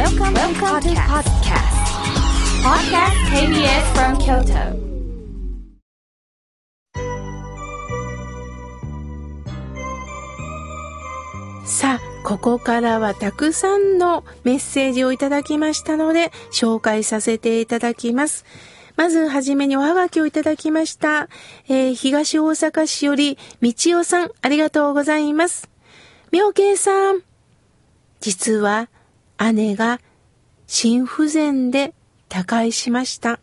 Welcome, Welcome to podcast. Podcast KBS from Kyoto. さあ、ここからはたくさんのメッセージをいただきましたので、紹介させていただきます。まずはじめにおはがきをいただきました。えー、東大阪市より、みちおさん、ありがとうございます。妙慶さん、実は姉が心不全で他界しました。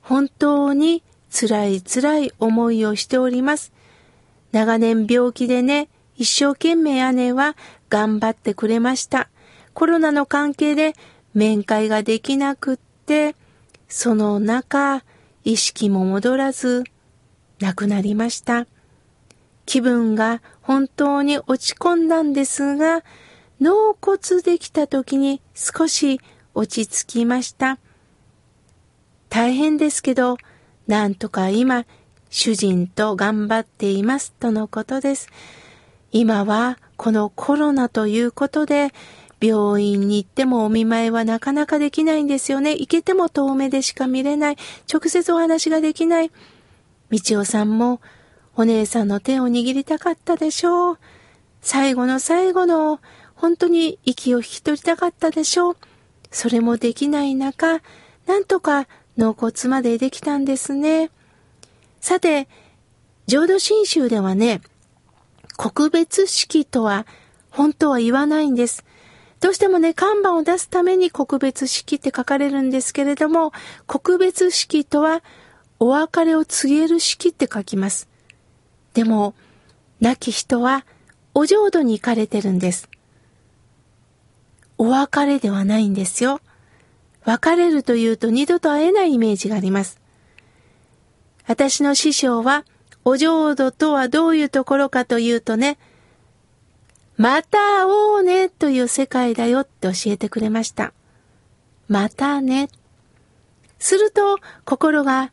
本当に辛い辛い思いをしております。長年病気でね、一生懸命姉は頑張ってくれました。コロナの関係で面会ができなくって、その中、意識も戻らず、亡くなりました。気分が本当に落ち込んだんですが、納骨できた時に少し落ち着きました。大変ですけど、なんとか今、主人と頑張っていますとのことです。今はこのコロナということで、病院に行ってもお見舞いはなかなかできないんですよね。行けても遠目でしか見れない。直接お話ができない。道夫さんもお姉さんの手を握りたかったでしょう。最後の最後の本当に息を引き取りたかったでしょう。それもできない中、なんとか納骨までできたんですね。さて、浄土真宗ではね、告別式とは本当は言わないんです。どうしてもね、看板を出すために告別式って書かれるんですけれども、告別式とはお別れを告げる式って書きます。でも、亡き人はお浄土に行かれてるんです。お別れではないんですよ。別れるというと二度と会えないイメージがあります。私の師匠は、お浄土とはどういうところかというとね、また会おうねという世界だよって教えてくれました。またね。すると心が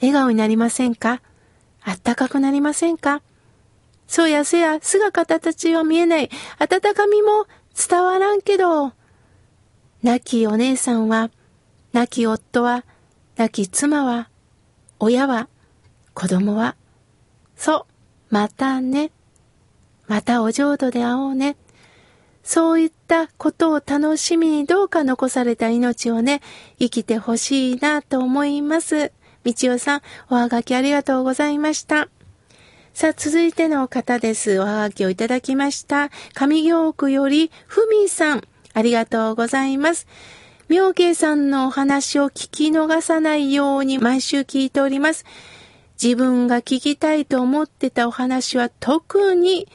笑顔になりませんか？あったかくなりませんか？そうやせや姿形は見えない。温かみも伝わらんけど。亡きお姉さんは、亡き夫は、亡き妻は、親は、子供は、そう、またね。またお浄土で会おうね。そういったことを楽しみにどうか残された命をね、生きてほしいなと思います。みちおさん、おはがきありがとうございました。さあ、続いての方です。おはがきをいただきました。上行区より、ふみさん、ありがとうございます。妙慶さんのお話を聞き逃さないように毎週聞いております。自分が聞きたいと思ってたお話は特に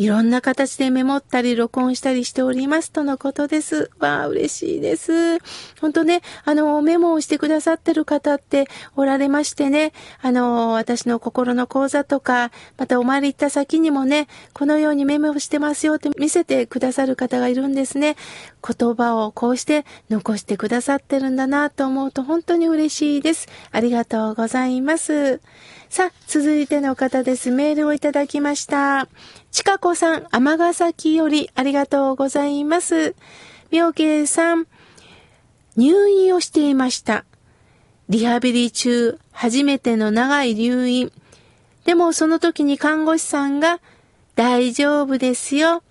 いろんな形でメモったり録音したりしておりますとのことです。わあ、嬉しいです。本当ね、あの、メモをしてくださってる方っておられましてね、あの、私の心の講座とか、またお参り行った先にもね、このようにメモしてますよって見せてくださる方がいるんですね。言葉をこうして残してくださってるんだなと思うと本当に嬉しいです。ありがとうございます。さあ、続いての方です。メールをいただきました。ちかこさん、尼崎よりありがとうございます。妙慶さん、入院をしていました。リハビリ中、初めての長い入院。でもその時に看護師さんが、大丈夫ですよ。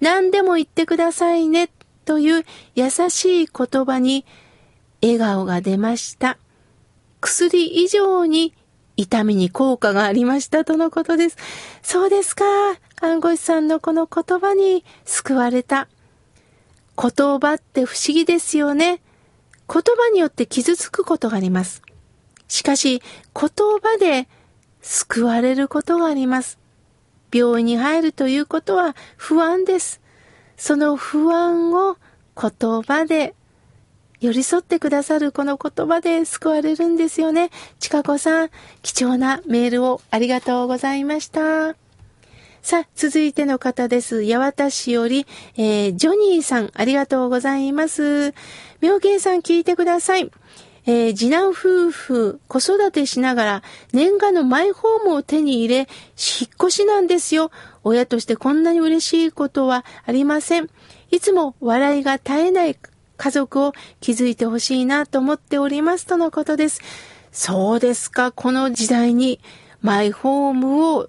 何でも言ってくださいね。という優しい言葉に笑顔が出ました。薬以上に痛みに効果がありましたとのことです。そうですか。看護師さんのこの言葉に救われた。言葉って不思議ですよね。言葉によって傷つくことがあります。しかし、言葉で救われることがあります。病院に入るということは不安です。その不安を言葉で寄り添ってくださるこの言葉で救われるんですよね。ちかこさん、貴重なメールをありがとうございました。さあ、続いての方です。八幡市より、えー、ジョニーさん、ありがとうございます。妙慶さん聞いてください。えー、次男夫婦、子育てしながら、年賀のマイホームを手に入れ、引っ越しなんですよ。親としてこんなに嬉しいことはありません。いつも笑いが絶えない家族を築いてほしいなと思っておりますとのことです。そうですか、この時代にマイホームを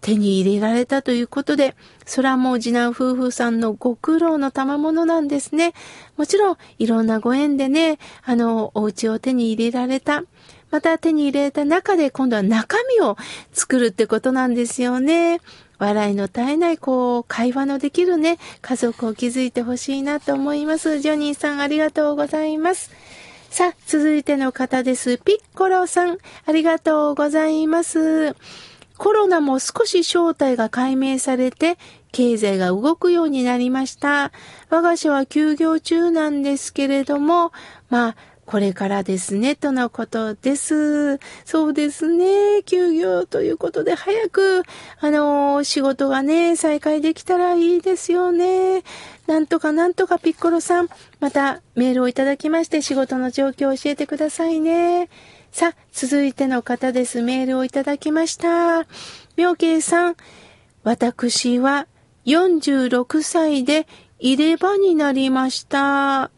手に入れられたということで、それはもう次男夫婦さんのご苦労の賜物なんですね。もちろん、いろんなご縁でね、あの、お家を手に入れられた。また手に入れた中で今度は中身を作るってことなんですよね。笑いの絶えない、こう、会話のできるね、家族を築いてほしいなと思います。ジョニーさん、ありがとうございます。さあ、続いての方です。ピッコロさん、ありがとうございます。コロナも少し正体が解明されて、経済が動くようになりました。我が社は休業中なんですけれども、まあ、これからですね、とのことです。そうですね、休業ということで、早く、あの仕事がね、再開できたらいいですよね。なんとかなんとかピッコロさん、またメールをいただきまして、仕事の状況を教えてくださいね。さあ、続いての方です。メールをいただきました。妙慶さん、私は46歳で入れ歯になりました。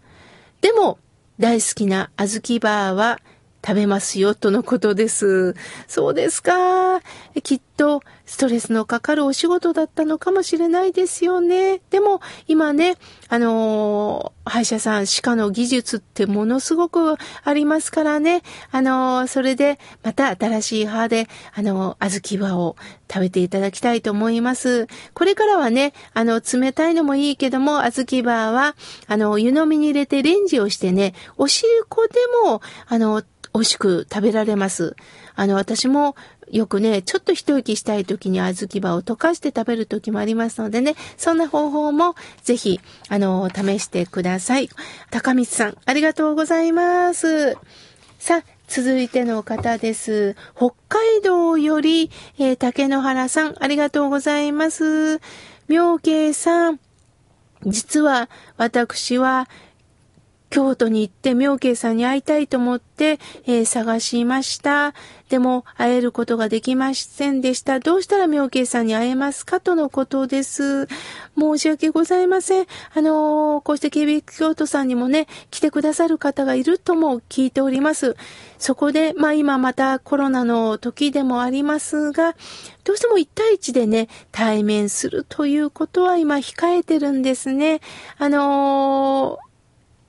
でも、大好きな小豆バーは食べますよ、とのことです。そうですか。きっと、ストレスのかかるお仕事だったのかもしれないですよね。でも、今ね、あのー、歯医者さん、歯科の技術ってものすごくありますからね。あのー、それで、また新しい歯で、あのー、小豆バを食べていただきたいと思います。これからはね、あの、冷たいのもいいけども、小豆バーは、あの、湯飲みに入れてレンジをしてね、お汁粉でも、あの、美味しく食べられます。あの、私もよくね、ちょっと一息したい時に小豆葉を溶かして食べる時もありますのでね、そんな方法もぜひ、あの、試してください。高光さん、ありがとうございます。さあ、続いての方です。北海道より、えー、竹野原さん、ありがとうございます。妙慶さん、実は私は京都に行って妙慶さんに会いたいと思って、えー、探しました。でも会えることができませんでした。どうしたら妙慶さんに会えますかとのことです。申し訳ございません。あのー、こうして KB 京都さんにもね、来てくださる方がいるとも聞いております。そこで、まあ今またコロナの時でもありますが、どうしても1対1でね、対面するということは今控えてるんですね。あのー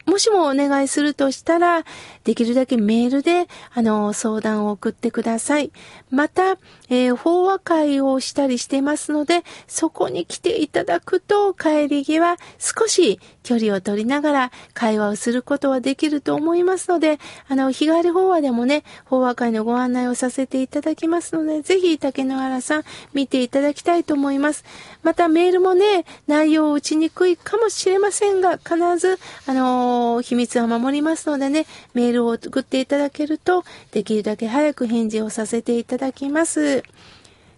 もしもお願いするとしたら、できるだけメールで、あの、相談を送ってください。また、えー、法和会をしたりしてますので、そこに来ていただくと、帰り際、少し距離を取りながら会話をすることはできると思いますので、あの、日帰り法話でもね、法話会のご案内をさせていただきますので、ぜひ竹野原さん、見ていただきたいと思います。またメールもね、内容を打ちにくいかもしれませんが、必ず、あのー秘密は守りますのでね、メールを送っていただけると、できるだけ早く返事をさせていただきます。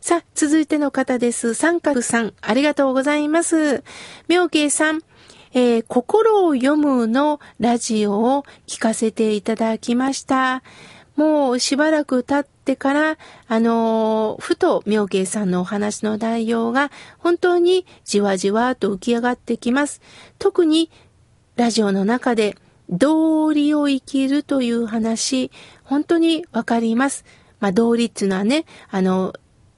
さあ、続いての方です。三角さん、ありがとうございます。妙慶さん、えー、心を読むのラジオを聞かせていただきました。もうしばらく経ってから、あのー、ふと妙慶さんのお話の内容が本当にじわじわと浮き上がってきます。特にラジオの中で道理を生きるという話、本当にわかります。まあ、道理っていうのはね、あの、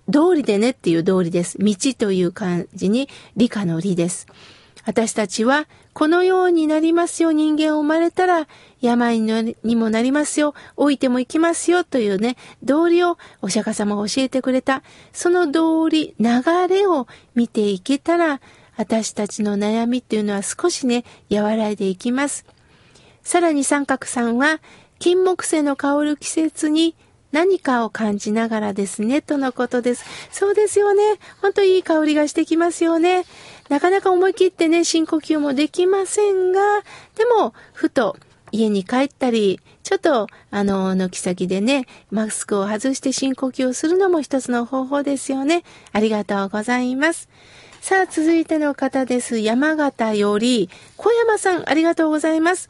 道理でねっていう道理です。道という感じに理科の理です。私たちはこのようになりますよ。人間を生まれたら病にもなりますよ。老いても行きますよ。というね、道理をお釈迦様が教えてくれた。その道理、流れを見ていけたら、私たちの悩みっていうのは少しね、和らいでいきます。さらに三角さんは、金木犀の香る季節に何かを感じながらですね、とのことです。そうですよね。ほんといい香りがしてきますよね。なかなか思い切ってね、深呼吸もできませんが、でも、ふと家に帰ったり、ちょっと、あの、軒先でね、マスクを外して深呼吸をするのも一つの方法ですよね。ありがとうございます。さあ、続いての方です。山形より、小山さん、ありがとうございます。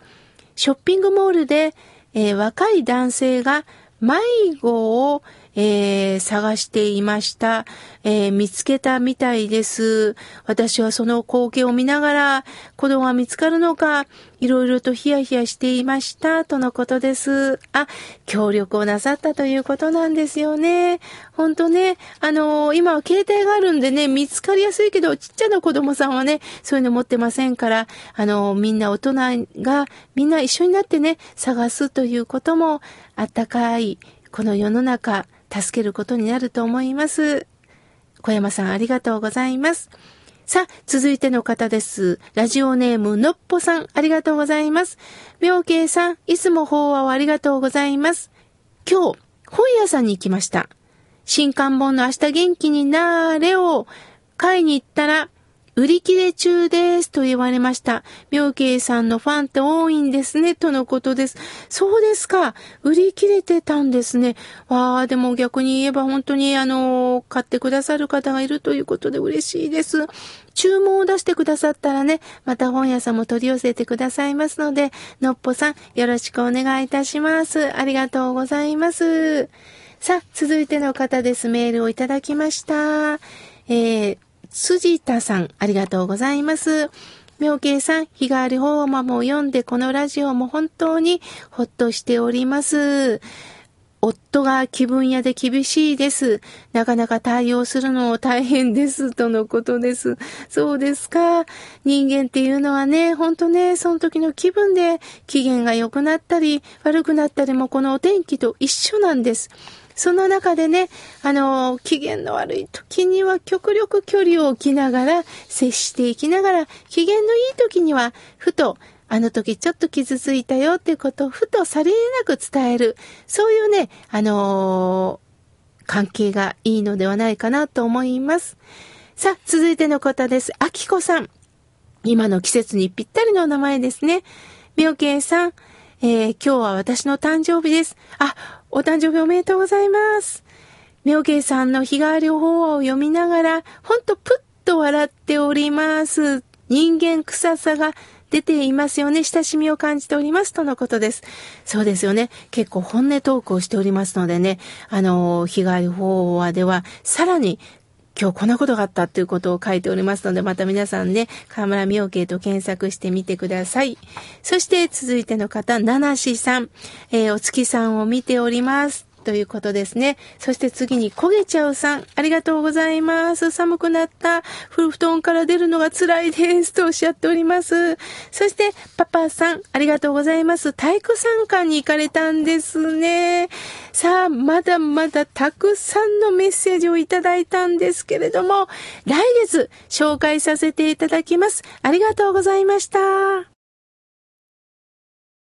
ショッピングモールで、えー、若い男性が迷子を、えー、探していました、えー、見つけたみたいです。私はその光景を見ながら、子供は見つかるのか、いろいろとヒヤヒヤしていました、とのことです。あ、協力をなさったということなんですよね。ほんとね、あのー、今は携帯があるんでね、見つかりやすいけど、ちっちゃな子供さんはね、そういうの持ってませんから、あのー、みんな大人が、みんな一緒になってね、探すということも、あったかい、この世の中、助けることになると思います。小山さんありがとうございます。さあ、続いての方です。ラジオネームのっぽさん、ありがとうございます。妙慶さん、いつも法話をありがとうございます。今日、本屋さんに行きました。新刊本の明日元気になーれを買いに行ったら、売り切れ中ですと言われました。妙慶さんのファンって多いんですね、とのことです。そうですか。売り切れてたんですね。わあ、でも逆に言えば本当にあの、買ってくださる方がいるということで嬉しいです。注文を出してくださったらね、また本屋さんも取り寄せてくださいますので、のっぽさんよろしくお願いいたします。ありがとうございます。さあ、続いての方です。メールをいただきました。えー辻田さん、ありがとうございます。妙慶さん、日替わり法話も読んで、このラジオも本当にほっとしております。夫が気分屋で厳しいです。なかなか対応するのも大変です。とのことです。そうですか。人間っていうのはね、ほんとね、その時の気分で機嫌が良くなったり悪くなったりもこのお天気と一緒なんです。その中でね、あの、機嫌の悪い時には極力距離を置きながら接していきながら、機嫌のいい時には、ふと、あの時ちょっと傷ついたよっていうことをふとさりげなく伝える。そういうね、あのー、関係がいいのではないかなと思います。さあ、続いての方です。あきこさん。今の季節にぴったりの名前ですね。みょけいさん。えー、今日は私の誕生日です。あ、お誕生日おめでとうございます。ネオケイさんの日替わり法話を読みながら、ほんとプッと笑っております。人間臭さが出ていますよね。親しみを感じております。とのことです。そうですよね。結構本音トークをしておりますのでね、あの、被害法話では、さらに今日こんなことがあったということを書いておりますので、また皆さんね、河村明慶と検索してみてください。そして続いての方、七志さん、えー、お月さんを見ております。ということですね。そして次に焦げちゃうさん、ありがとうございます。寒くなった。布団から出るのが辛いです。とおっしゃっております。そして、パパさん、ありがとうございます。体育参観に行かれたんですね。さあ、まだまだたくさんのメッセージをいただいたんですけれども、来月紹介させていただきます。ありがとうございました。